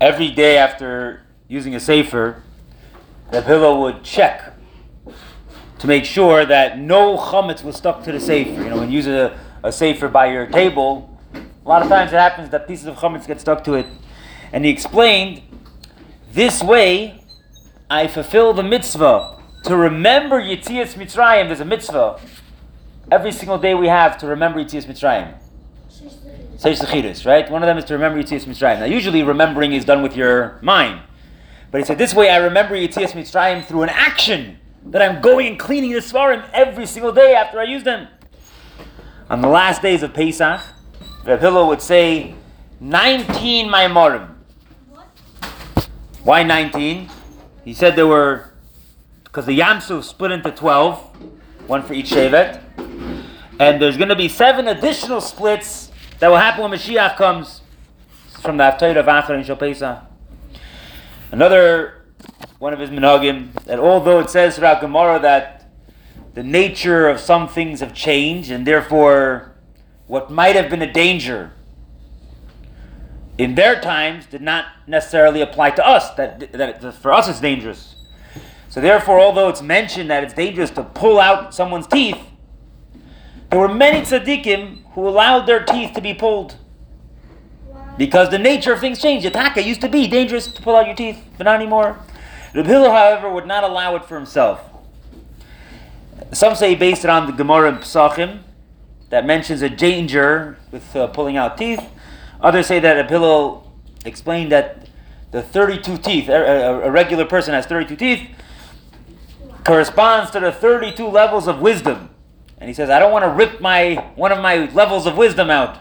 every day after using a sefer, the Hillel would check to make sure that no chametz was stuck to the sefer. You know, when you use a, a sefer by your table, a lot of times it happens that pieces of chametz get stuck to it. And he explained, this way I fulfill the mitzvah to remember Yitzias Mitzrayim. There's a mitzvah every single day we have to remember Yitzias Mitzrayim. Sheish Zechiros, right? One of them is to remember Yitzias Mitzrayim. Now, usually remembering is done with your mind. But he said, this way I remember Yitzias Mitzrayim through an action that I'm going and cleaning the Svarim every single day after I use them. On the last days of Pesach, Reb Hillel would say 19 Maimorim. Why 19? He said there were, because the Yamsuf split into 12, one for each Shevet, and there's going to be seven additional splits that will happen when Mashiach comes from the Haftarah of Acharon Shel Pesach. Another one of his minhagim that although it says throughout Gemara that the nature of some things have changed and therefore what might have been a danger in their times did not necessarily apply to us that, that for us it's dangerous so therefore although it's mentioned that it's dangerous to pull out someone's teeth there were many tzaddikim who allowed their teeth to be pulled because the nature of things changed. Yataka used to be dangerous to pull out your teeth, but not anymore. Reb Hillel, however, would not allow it for himself. Some say based it on the Gemara in Pesachim that mentions a danger with uh, pulling out teeth. Others say that Reb Hillel explained that the 32 teeth, a, a regular person has 32 teeth, corresponds to the 32 levels of wisdom. And he says, I don't want to rip my one of my levels of wisdom out.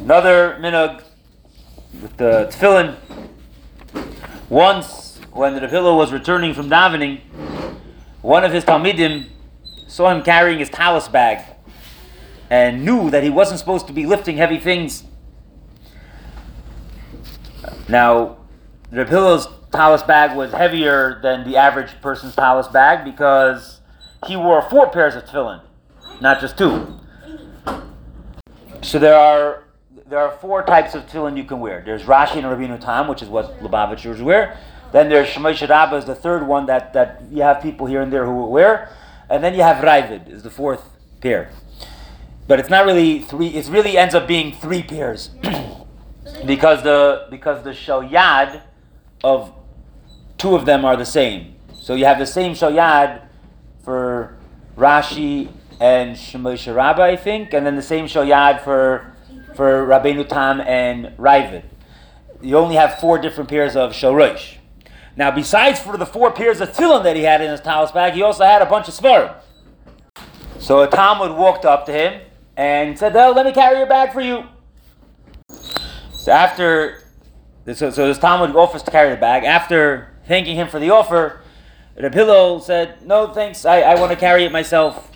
Another minhag with the tefillin. Once, when the Hillel was returning from davening, one of his talmidim saw him carrying his talus bag and knew that he wasn't supposed to be lifting heavy things. Now, the Hillel's talus bag was heavier than the average person's talus bag because he wore four pairs of tefillin, not just two. So there are there are four types of tefillin you can wear. There's Rashi and Rabbeinu Tam, which is what Lubavitchers wear. Then there's Shimusha Rabbah is the third one that, that you have people here and there who will wear. And then you have Raavad is the fourth pair. But it's not really three, it really ends up being three pairs. because the because the shoyad of two of them are the same. So you have the same shoyad for Rashi and Shimusha Rabbah, I think, and then the same shoyad for for Rabbeinu Tam and Raavad. You only have four different pairs of Shorosh. Now, besides for the four pairs of tefillin that he had in his talus bag, he also had a bunch of svarim. So a talmid walked up to him and said, "Oh, let me carry your bag for you." So after, so, so this talmid offers to carry the bag. After thanking him for the offer, the Hillel said, "No, thanks. I, I want to carry it myself."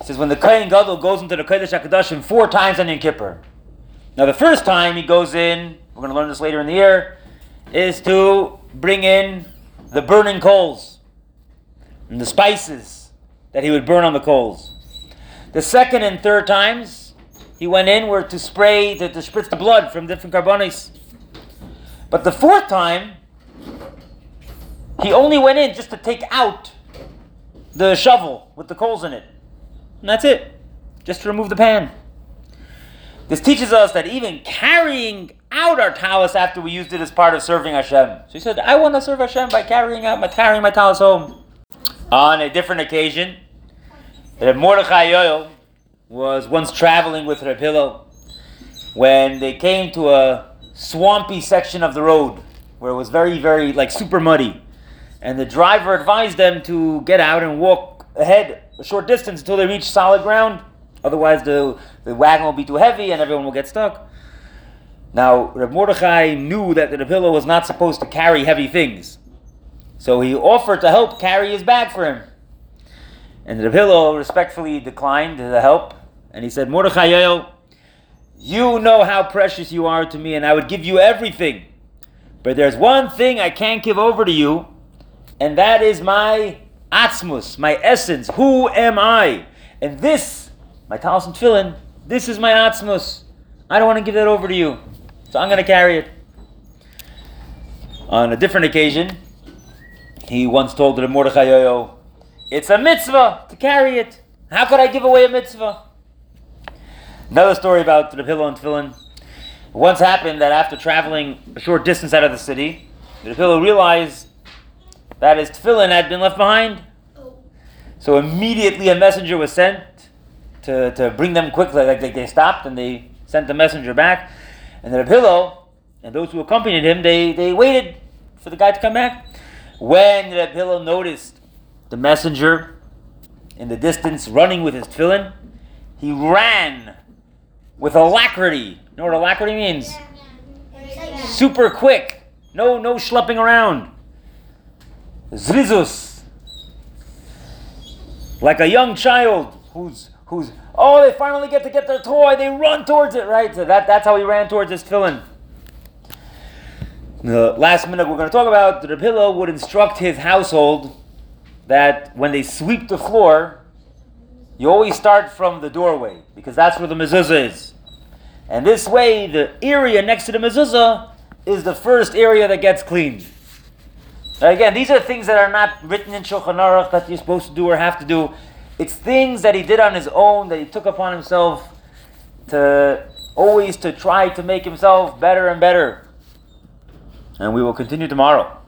He says when the Kohen Gadol goes into the Kodesh Hakadoshim four times on Yom Kippur. Now, the first time he goes in, we're going to learn this later in the year, is to bring in the burning coals and the spices that he would burn on the coals. The second and third times he went in were to spray, to, to spritz the blood from different korbanos. But the fourth time, he only went in just to take out the shovel with the coals in it. And that's it. Just to remove the pan. This teaches us that even carrying out our talus after we used it as part of serving Hashem. So he said, I want to serve Hashem by carrying out my carrying my talus home. On a different occasion, Reb Mordechai Yoel was once traveling with Reb Hillel when they came to a swampy section of the road where it was very, very like super muddy. And the driver advised them to get out and walk ahead a short distance until they reach solid ground. Otherwise, the, the wagon will be too heavy and everyone will get stuck. Now, Reb Mordechai knew that the Hillel was not supposed to carry heavy things. So he offered to help carry his bag for him. And the Hillel respectfully declined the help. And he said, Mordechai Yoel, you know how precious you are to me, and I would give you everything. But there's one thing I can't give over to you, and that is my atzmus, my essence. Who am I? And this my talis and tefillin, this is my atzmus. I don't want to give that over to you. So I'm going to carry it. On a different occasion, he once told the Mordechai Yoel, It's a mitzvah to carry it. How could I give away a mitzvah? Another story about the Hillel and Tefillin. Once happened that after traveling a short distance out of the city, the Hillel realized that his tefillin had been left behind. Oh. So immediately a messenger was sent to, to bring them quickly. Like they, they stopped and they sent the messenger back. And the Hillel and those who accompanied him, they, they waited for the guy to come back. When the Hillel noticed the messenger in the distance running with his tefillin, he ran with alacrity. You know what alacrity means? Super quick. No, no schlepping around. Zrizus. Like a young child who's who's oh they finally get to get their toy, they run towards it, right? So that, that's how he ran towards his tefillin. The last minute we're going to talk about, the Rebbe would instruct his household that when they sweep the floor, you always start from the doorway because that's where the mezuzah is. And this way, the area next to the mezuzah is the first area that gets cleaned. Again, these are things that are not written in Shulchan Aruch that you're supposed to do or have to do. It's things that he did on his own, that he took upon himself to always to try to make himself better and better. And we will continue tomorrow.